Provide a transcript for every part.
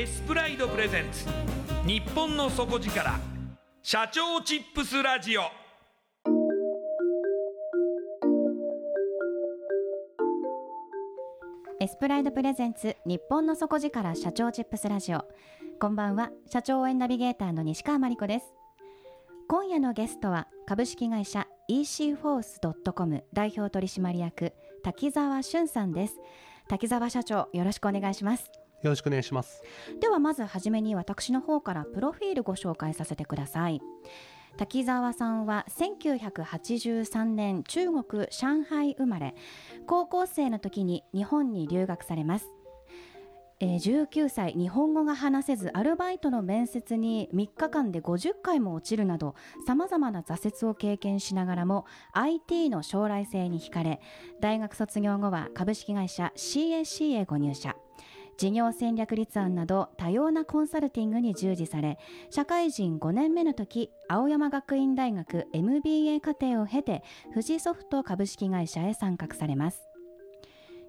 エスプライドプレゼンツ。日本の底力。社長チップスラジオ。エスプライドプレゼンツ日本の底力社長チップスラジオ。こんばんは社長応援ナビゲーターの西川真理子です。今夜のゲストは株式会社 EC フォース .com 代表取締役滝沢俊さんです。滝沢社長よろしくお願いします。よろしくお願いします。ではまずはじめに私の方からプロフィールご紹介させてください。滝沢さんは1983年中国上海生まれ。高校生の時に日本に留学されます。えー、19歳日本語が話せずアルバイトの面接に3日間で50回も落ちるなどさまざまな挫折を経験しながらも IT の将来性に惹かれ大学卒業後は株式会社 CAC へご入社。事業戦略立案など多様なコンサルティングに従事され社会人5年目の時青山学院大学 MBA 課程を経て富士ソフト株式会社へ参画されます。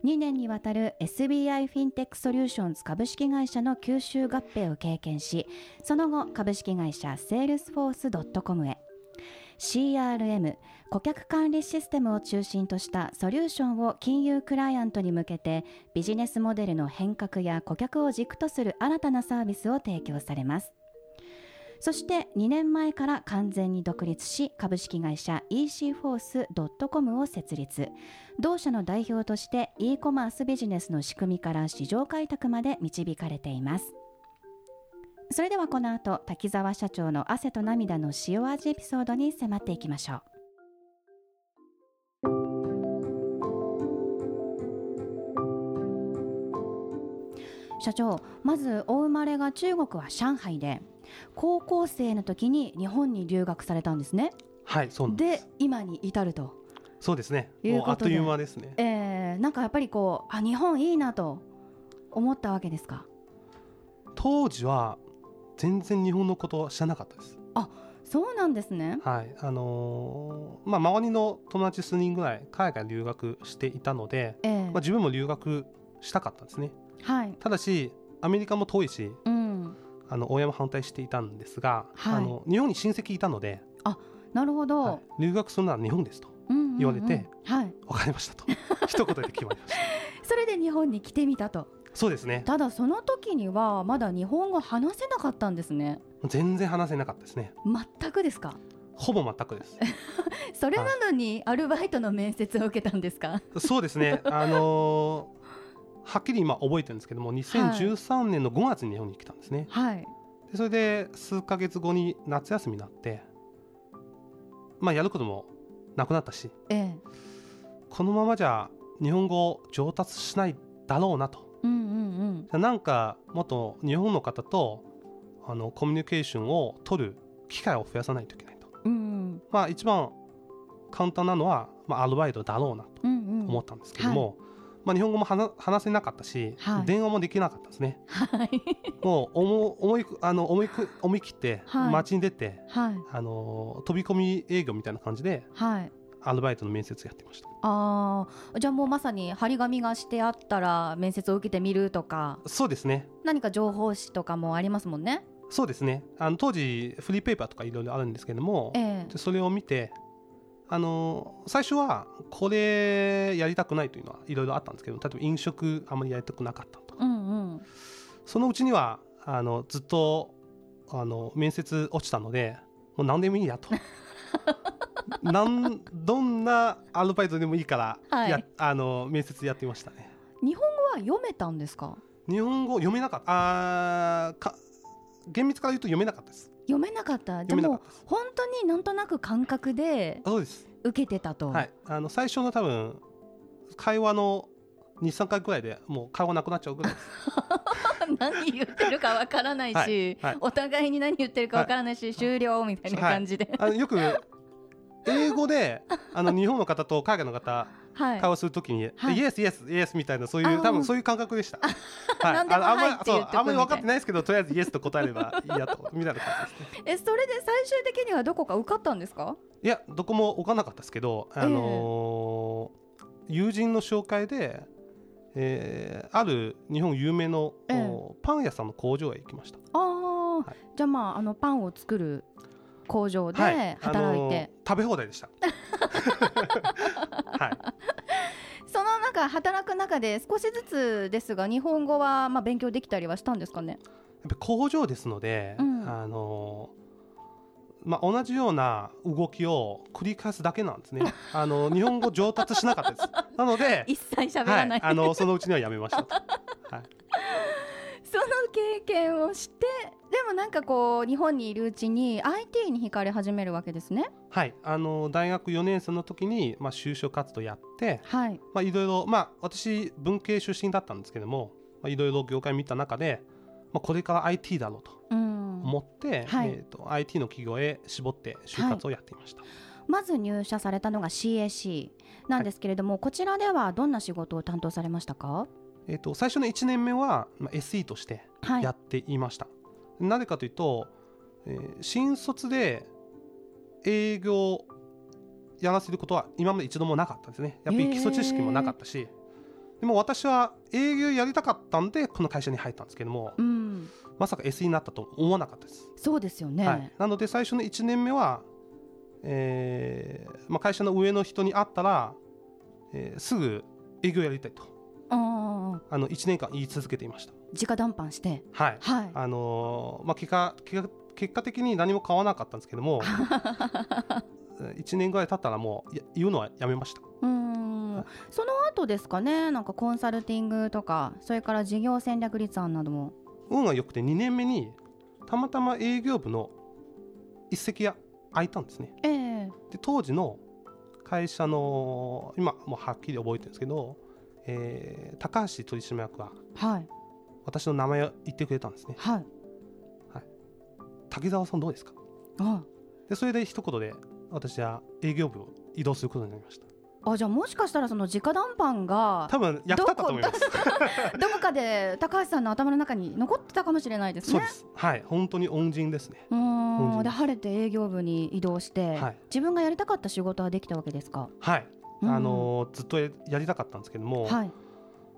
2年にわたる SBI フィンテックソリューションズ株式会社の吸収合併を経験しその後株式会社セールスフォース .com へ。CRM 顧客管理システムを中心としたソリューションを金融クライアントに向けてビジネスモデルの変革や顧客を軸とする新たなサービスを提供されます。そして2年前から完全に独立し株式会社 ecforce.com を設立。同社の代表として e コマースビジネスの仕組みから市場開拓まで導かれています。それではこの後滝沢社長の汗と涙の塩味エピソードに迫っていきましょう。社長まずお生まれが中国は上海で高校生の時に日本に留学されたんですね。はいそうで今に至ると。そうですね。もうあっという間ですね。えー、なんかやっぱりこうあ日本いいなと思ったわけですか？当時は全然日本のことは知らなかったです。そうなんですね。はい。あのーまあ周りの友達数人ぐらい海外留学していたので、ええ。まあ、自分も留学したかったんですね。はい。ただしアメリカも遠いしうん。あの親も反対していたんですが、はい。あの日本に親戚いたので、なるほど、はい。留学するなら日本ですとうんうんうん。言われてはい。分かりましたと。一言で決まりました。それで日本に来てみたとそうですね。ただその時にはまだ日本語話せなかったんですね。全然話せなかったですね。全くですか？ほぼ全くです。それなのにアルバイトの面接を受けたんですか？そうですね。あのーはっきり今覚えてるんですけども2013年の5月に日本に来たんですね、はい。でそれで数ヶ月後に夏休みになってまあやることもなくなったしええ。このままじゃ日本語上達しないだろうなとうんうんうん。なんかもっと日本の方とあのコミュニケーションを取る機会を増やさないといけないと。うんうん。まあ一番簡単なのは、まあ、アルバイトだろうなとうんうん。思ったんですけども、まあ、日本語も話話せなかったし、はい。電話もできなかったんですね。はい。もう思思いあの思いく思い切ってはい。街に出て、はい。あの飛び込み営業みたいな感じではいアルバイトの面接やってました。あー。じゃあもうまさに張り紙がしてあったら面接を受けてみるとか。そうですね。何か情報誌とかもありますもんね。そうですね。あの当時フリーペーパーとかいろいろあるんですけども、ええ。でそれを見てあの最初はこれやりたくないというのはいろいろあったんですけど例えば飲食あまりやりたくなかったとか。うんうん。そのうちにはあのずっとあの面接落ちたのでもう何でもいいやと なんどんなアルバイトでもいいからや、はい。あの面接やってましたね。日本語は読めたんですか？日本語読めなかった。あーか厳密から言うと読めなかったです。読めなかった。でも本当になんとなく感覚であそうです。受けてたと、はい。あの最初の多分会話の23回くらいでもう会話なくなっちゃうぐらいです。何言ってるかわからないし、はい。はい。お互いに何言ってるかわからないし、終了みたいな感じで、あのよく英語であの日本の方と海外の方はい。会話するときに、はい。イエスイエスイエスみたいなそういう多分そういう感覚でした。はい。あのあんまりそうあんまり分かってないですけどとりあえずイエスと答えればいいやとみたいな感じですね。えそれで最終的にはどこか受かったんですか？いやどこも分からなかったですけど、あのー友人の紹介で、えーある日本有名の、ええ。おパン屋さんの工場へ行きました。ああ、はい。じゃあまああのパンを作る工場ではい働いて、あのー食べ放題でした。はい。その中働く中で少しずつですが日本語はまあ勉強できたりはしたんですかね？やっぱ工場ですので、うんあのまあ、同じような動きを繰り返すだけなんですね。あの日本語上達しなかったです。なので、一切喋らない、はい、あのそのうちにはやめましたと。はい、経験をしてでもなんかこう日本にいるうちに IT に惹かれ始めるわけですね。はい、あの大学4年生の時に、まあ、就職活動やって、はい。まあ、いろいろ、まあ、私文系出身だったんですけども、まあ、いろいろ業界見た中で、まあ、これから IT だろうとうん。思って、はい。えー、と IT の企業へ絞って就活をやっていました。まず入社されたのが CAC なんですけれども、こちらではどんな仕事を担当されましたか？えー、と最初の1年目は、まあ、SE としてはい。やっていました。なぜかというと、えー新卒で営業をやらせることは今まで一度もなかったですね。やっぱり基礎知識もなかったし、でも私は営業やりたかったんでこの会社に入ったんですけども、うん。まさか SE になったと思わなかったです。そうですよね、はい、なので最初の1年目は、えーまあ、会社の上の人に会ったら、えーすぐ営業やりたいとあの1年間言い続けていました。直談判して？はい。はい。あのーまあ、結果結果結果的に何も買わなかったんですけども 1年ぐらい経ったらもうや言うのはやめました。その後ですかね？なんかコンサルティングとかそれから事業戦略立案なども。運が良くて2年目にたまたま営業部の一席が空いたんですね。ええ。で当時の会社の今もうはっきり覚えてるんですけど、えー高橋取締役ははい。私の名前を言ってくれたんですね。はい。滝沢さんどうですか？あでそれで一言で私は営業部を移動することになりました。あじゃあもしかしたらその直談判が多分役立ったと思います。どこかで高橋さんの頭の中に残ってたかもしれないですね。そうです。はい。本当に恩人ですね。うーん。人で晴れて営業部に移動して、はい。自分がやりたかった仕事はできたわけですか？はい、うんあのーずっとややりたかったんですけども、はい。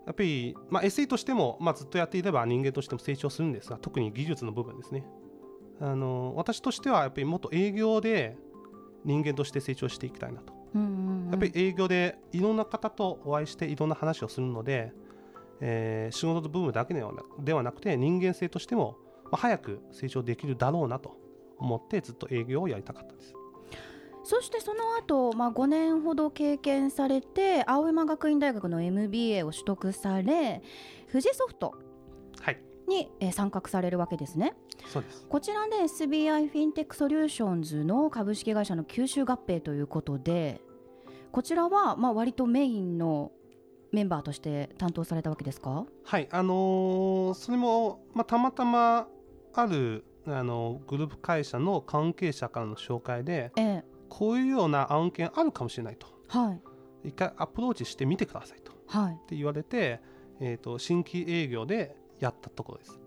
やっぱり、まあ、SE としても、まあ、ずっとやっていれば人間としても成長するんですが特に技術の部分ですね。あのー私としてはやっぱりもっと営業で人間として成長していきたいなと、やっぱり営業でいろんな方とお会いしていろんな話をするので、えー仕事の部分だけではなではなくて人間性としても、まあ、早く成長できるだろうなと思ってずっと営業をやりたかったですそしてその後、まあ5年ほど経験されて青山学院大学の MBA を取得され富士ソフトはい。に、えー参画されるわけですね。そうです。こちらで SBI フィンテックソリューションズの株式会社の吸収合併ということでこちらはまあ割とメインのメンバーとして担当されたわけですか？はい。あのーそれも、まあ、たまたまあるあのグループ会社の関係者からの紹介でええこういうような案件あるかもしれないと。はい。一回アプローチしてみてくださいと。っはい。て言われて、えー、と新規営業でやったところです。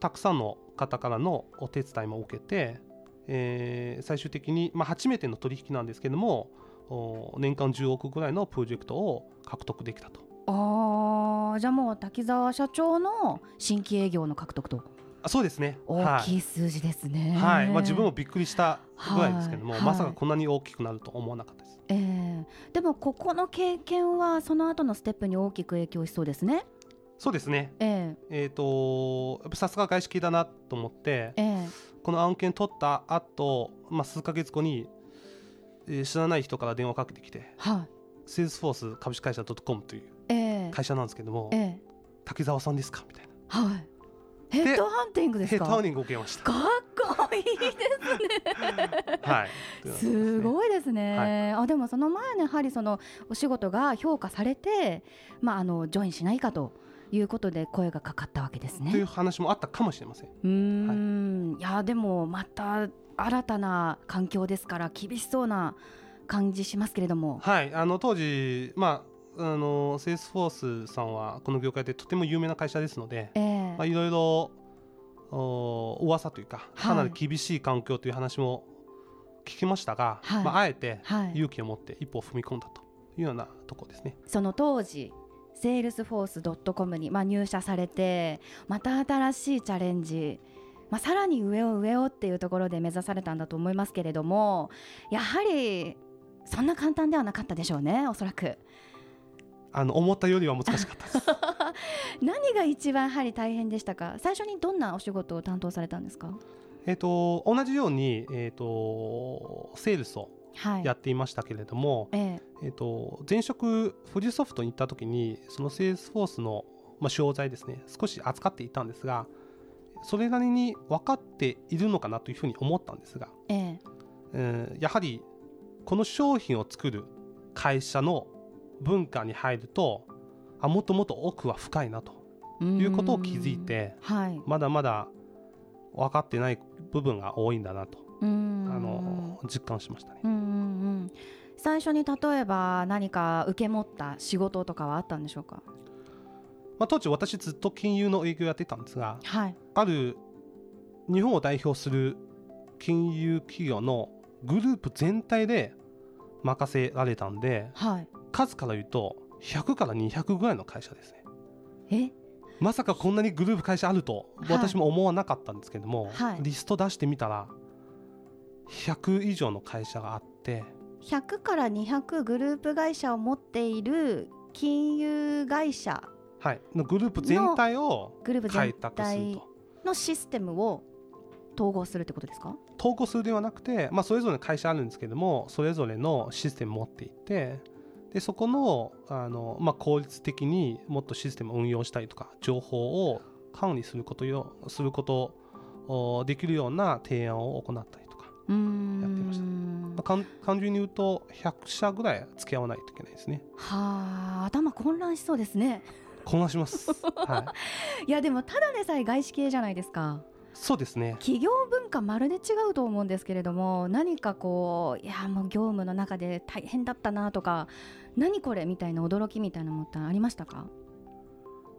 たくさんの方からのお手伝いも受けて、えー最終的に、まあ、初めての取引なんですけどもお年間10億ぐらいのプロジェクトを獲得できたと。あーじゃあもう滝沢社長の新規営業の獲得とあそうですね。大はい。きい数字ですね、はい。まあ、自分もびっくりしたぐらいですけども、はい。まさかこんなに大きくなると思わなかったです。ええ。でもここの経験はその後のステップに大きく影響しそうですね。そうですね、ええ。ー、とやっぱさすが外資系だなと思ってええ。この案件取った後、まあ数ヶ月後に、えー知らない人から電話かけてきてえはい。セールスフォース株式会社 .com というええ。会社なんですけども、ええ。滝沢さんですか？みたいな。はいヘッドハンティングですか？ヘッドハンティングを受けました。かっこいいですはい、すごいですね、あでもその前にやはりそのお仕事が評価されて、まあ、あのジョインしないかということで声がかかったわけですというね。話もあったかもしれません。うーん、い、やでもまた新たな環境ですから厳しそうな感じしますけれども。はい、あの当時、まあ、あのセールスフォースさんはこの業界でとても有名な会社ですので、ええ。まあ、いろいろお噂というかはい。かなり厳しい環境という話も聞きましたが、はい。まあ、あえてはい。勇気を持って一歩を踏み込んだというようなところですね。その当時セールスフォース .com に、まあ、入社されてまた新しいチャレンジ、まあ、さらに上を上をっていうところで目指されたんだと思いますけれどもやはりそんな簡単ではなかったでしょうねおそらくあの思ったよりは難しかったです。何が一番やはり大変でしたか？最初にどんなお仕事を担当されたんですか？えっと同じように、えっとセールスをはい。やっていましたけれども、ええ。えっと前職富士ソフトに行った時にそのセールスフォースの、まあ、商材ですね少し扱っていたんですがそれなりに分かっているのかなというふうに思ったんですが、ええ。えーやはりこの商品を作る会社の文化に入るとあもっともっと奥は深いなということを気づいてはい。まだまだ分かってない部分が多いんだなとあの実感しましたね。うんうんうん。最初に例えば何か受け持った仕事とかはあったんでしょうか？まあ、当時私ずっと金融の営業やってたんですがはい。ある日本を代表する金融企業のグループ全体で任せられたんではい数から言うと100から200ぐらいの会社ですね。え？まさかこんなにグループ会社あるとはい。私も思わなかったんですけども、はい。リスト出してみたら100以上の会社があって100から200グループ会社を持っている金融会社はい、のグループ全体をグループ開全拓する体と。のシステムを統合するってことですか？統合するではなくて、まあ、それぞれの会社あるんですけどもそれぞれのシステム持っていてでそこのあの、まあ、効率的にもっとシステムを運用したりとか情報を管理することよすることおできるような提案を行ったりとか、やってました。まあ、単純に言うと100社ぐらい付き合わないといけないですね。はあ頭混乱しそうですね。混乱します、はい、いやでもただでさえ外資系じゃないですかそうですね。企業文化まるで違うと思うんですけれども何かこういやもう業務の中で大変だったなとか何これみたいな驚きみたいなものってありましたか？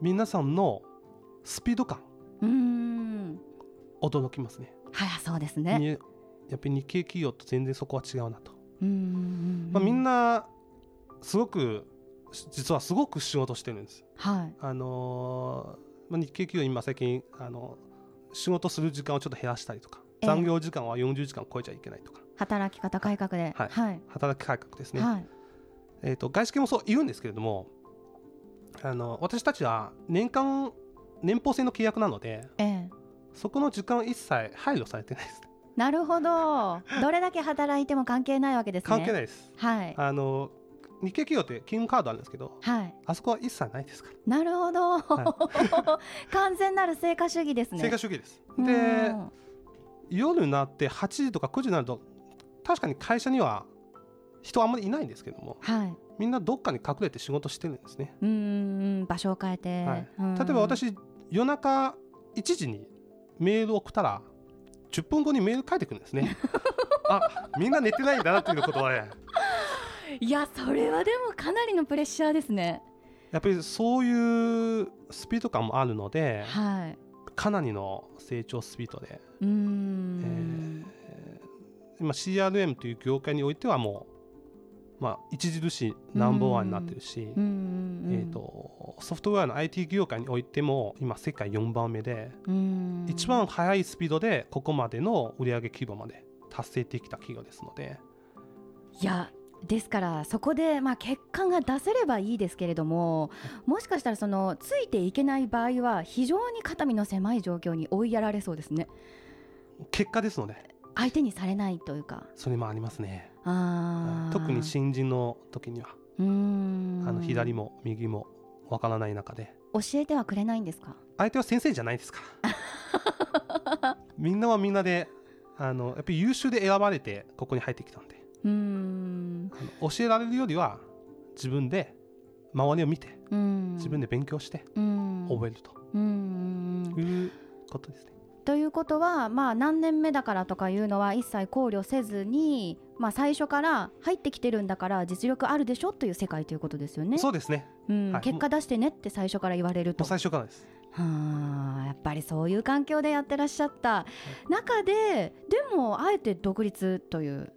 皆さんのスピード感。うーん。驚きますね。はいそうですね。にやっぱり日系企業と全然そこは違うなと。うーんまあ、みんなすごく実はすごく仕事してるんです。はい。あのーまあ、日系企業今最近あの仕事する時間をちょっと減らしたりとかええ。残業時間は40時間超えちゃいけないとか。働き方改革で。はい。はい。働き改革ですね、はい。えー、と外資系もそう言うんですけれどもあの私たちは年間年俸制の契約なのでええ。そこの時間一切配慮されてないです。なるほど。どれだけ働いても関係ないわけですね。関係ないです。はい。あの日系企業って勤務カードあるんですけどはい。あそこは一切ないですから、なるほど、は 完全なる成果主義ですね。成果主義です。うん。で夜になって8時とか9時になると確かに会社には人あんまりいないんですけどもはい。みんなどっかに隠れて仕事してるんですね、うんうん場所を変えて、はい。うん。例えば私夜中1時にメールを送ったら10分後にメール返ってくるんですね。あみんな寝てないんだなっていうことはねいやそれはでもかなりのプレッシャーですね。やっぱりそういうスピード感もあるのではい。かなりの成長スピードで。うーん、今 CRM という業界においてはもう、まあ、著しいナンバーワンになってるし、えー、とソフトウェアの IT 業界においても今世界4番目で、うん。一番速いスピードでここまでの売上規模まで達成できた企業ですので。いやですからそこで、まあ、結果が出せればいいですけれどももしかしたらそのついていけない場合は非常に肩身の狭い状況に追いやられそうですね。結果ですので。相手にされないというか。それもありますね。あー。特に新人の時には。うーん。あの左も右もわからない中で。教えてはくれないんですか？相手は先生じゃないですから。みんなはみんなであのやっぱり優秀で選ばれてここに入ってきたんでうーん教えられるよりは自分で周りを見てうん自分で勉強してうん覚えるとうんいうことですね。ということは、まあ、何年目だからとかいうのは一切考慮せずに、まあ、最初から入ってきてるんだから実力あるでしょという世界ということですよね。そうですね。うんはい結果出してねって最初から言われると最初からです。はあやっぱりそういう環境でやってらっしゃった中ででもあえて独立というはい。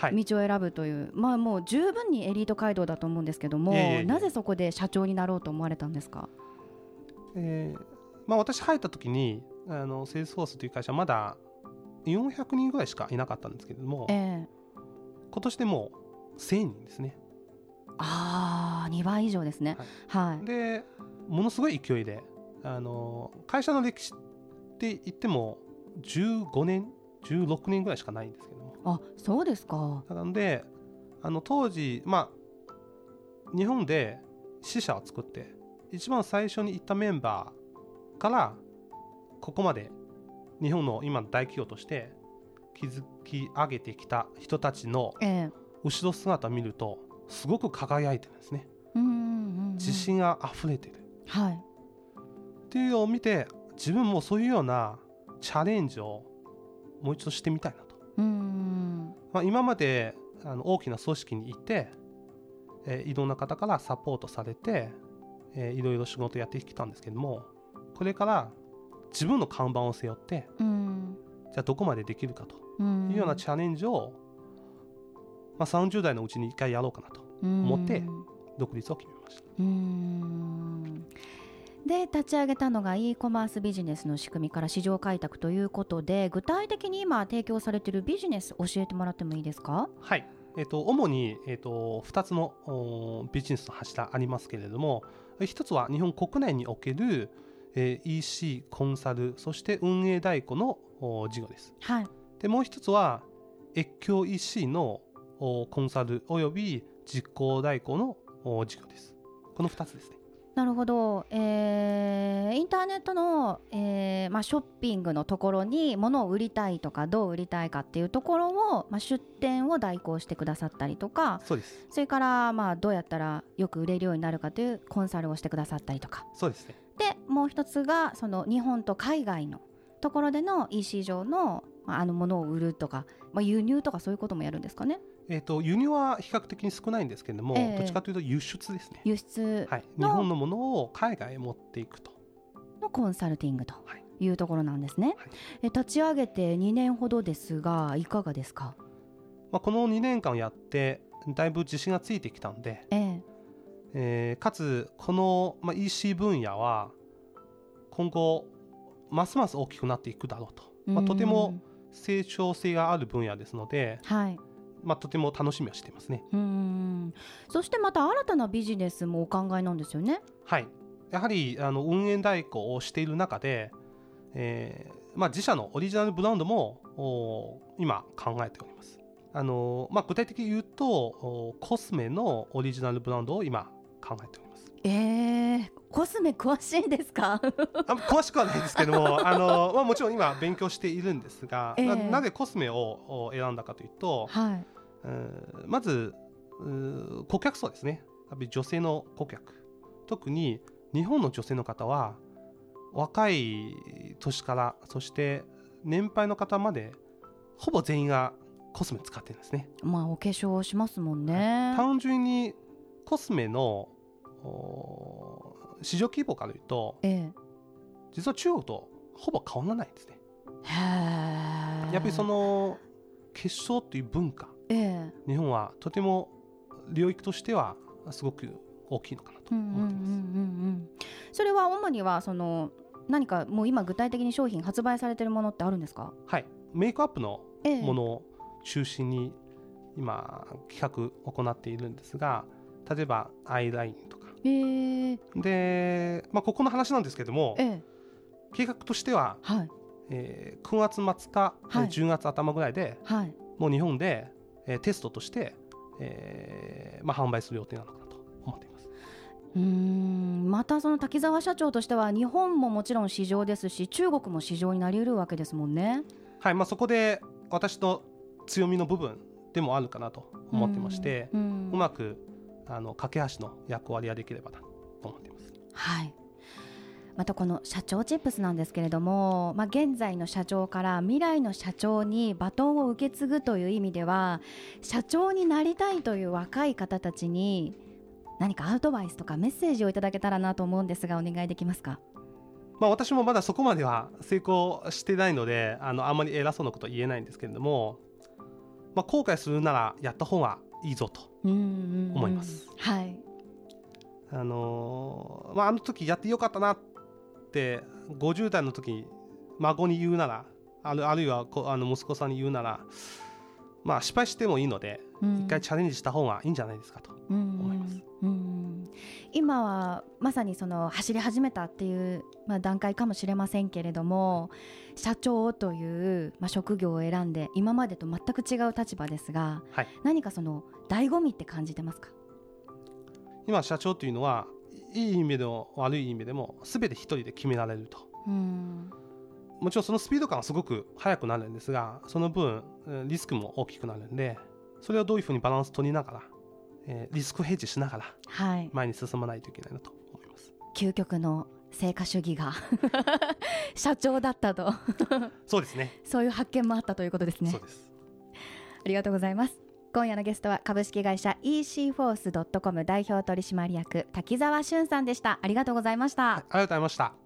道を選ぶという、まあもう十分にエリート街道だと思うんですけどもいえいえいえ。なぜそこで社長になろうと思われたんですか？えーまあ私入った時にあのセールスフォースという会社はまだ400人ぐらいしかいなかったんですけれどもええ。今年でもう1000人ですね。ああ2倍以上ですね。はい、でものすごい勢いであの会社の歴史って言っても15年16年ぐらいしかないんですけあそうですか。なのであの当時まあ日本で支社を作って一番最初に行ったメンバーからここまで日本の今の大企業として築き上げてきた人たちのええ。後ろ姿を見るとすごく輝いてるんですね。うんうんうんうん。自信が溢れてる。はい。っていうのを見て自分もそういうようなチャレンジをもう一度してみたいなまあ、今まであの大きな組織にいて、えーいろんな方からサポートされて、えーいろいろ仕事やってきたんですけどもこれから自分の看板を背負ってうん。じゃあどこまでできるかとうん。いうようなチャレンジを、まあ、30代のうちに一回やろうかなと思って独立を決めました。で立ち上げたのが e コマースビジネスの仕組みから市場開拓ということで具体的に今提供されているビジネス教えてもらってもいいですか？はい、えっと主に、えっと2つのおビジネスの柱ありますけれども一つは日本国内における、えー EC コンサルそして運営代行のお事業です。はい。でもう一つは越境 EC のおコンサルおよび実行代行のお事業です。この2つですねなるほど、えーインターネットの、えーまあ、ショッピングのところに物を売りたいとかどう売りたいかっていうところを、まあ、出店を代行してくださったりとかそうです。それから、まあ、どうやったらよく売れるようになるかというコンサルをしてくださったりとか。そうですね。でもう一つがその日本と海外のところでの EC 上の,、まあ、あのものを売るとか、まあ、輸入とかそういうこともやるんですかねえっと輸入は比較的に少ないんですけれども、ええ。どっちかというと輸出ですね。輸出はい、日の本のものを海外へ持っていくと。のコンサルティングとはい。いうところなんですね、はい。え立ち上げて2年ほどですがいかがですか？まあ、この2年間やってだいぶ自信がついてきたんで、ええ。えーかつこの、まあ、EC 分野は今後ますます大きくなっていくだろうと、まあ、とても成長性がある分野ですので、うんはいまあ、とても楽しみはしていますね。うんそしてまた新たなビジネスもお考えなんですよね。はい、やはりあの運営代行をしている中で、えーまあ、自社のオリジナルブランドもお今考えております。あの、まあ、具体的に言うとおコスメのオリジナルブランドを今考えておりますえー、コスメ詳しいんですか？あ詳しくはないですけども あの、まあ、もちろん今勉強しているんですが、ええ。ななぜコスメをお選んだかというと、はい。うんまずう顧客層ですね。やっぱり女性の顧客。特に日本の女性の方は若い年からそして年配の方までほぼ全員がコスメ使ってるんですね。まあお化粧しますもんね。単純にコスメのお市場規模から言うとえ実は中国とほぼ変わらないんですね。えへえやっぱりその化粧っていう文化ええ。日本はとても領域としてはすごく大きいのかなとうんうんうんうん思ってます。うん。それは主にはその何かもう今具体的に商品発売されてるものってあるんですか？はい、メイクアップのええ。ものを中心に今企画を行っているんですが例えばアイラインとかええで、まあ、ここの話なんですけどもええ。計画としては、はい。えー9月末か、はい。10月頭ぐらいではい。もう日本で、えーテストとして、えーまあ、販売する予定なのかなと思っています。うーん。またその滝沢社長としては日本ももちろん市場ですし中国も市場になりうるわけですもんね。はいまあ、そこで私の強みの部分でもあるかなと思ってまして、ううん。まくあの架け橋の役割ができればなと思っています。はいまたこの社長チップスなんですけれども、まあ、現在の社長から未来の社長にバトンを受け継ぐという意味では社長になりたいという若い方たちに何かアドバイスとかメッセージをいただけたらなと思うんですがお願いできますか？まあ、私もまだそこまでは成功してないのであのあんまり偉そうなことは言えないんですけれども、まあ、後悔するならやった方がいいぞと、思思います。はいあのーまあ、あの時やってよかったなって50代の時に孫に言うならあるあるいはこあの息子さんに言うなら、まあ、失敗してもいいのでうん。一回チャレンジした方がいいんじゃないですかと。思いますうん。うん。今はまさにその走り始めたっていう、まあ、段階かもしれませんけれども社長という、まあ、職業を選んで今までと全く違う立場ですがはい、何かその醍醐味って感じてますか？今社長というのはいい意味でも悪い意味でも全て一人で決められると。うんもちろんそのスピード感はすごく速くなるんですがその分うんリスクも大きくなるんでそれをどういうふうにバランス取りながら、えーリスクヘッジしながらはい。前に進まないといけないなと思います。究極の成果主義が 社長だったと。そうですね。そういう発見もあったということですね。そうです。ありがとうございます。今夜のゲストは株式会社 EC フォースドットコム代表取締役滝沢俊さんでした。ありがとうございました。はいありがとうございました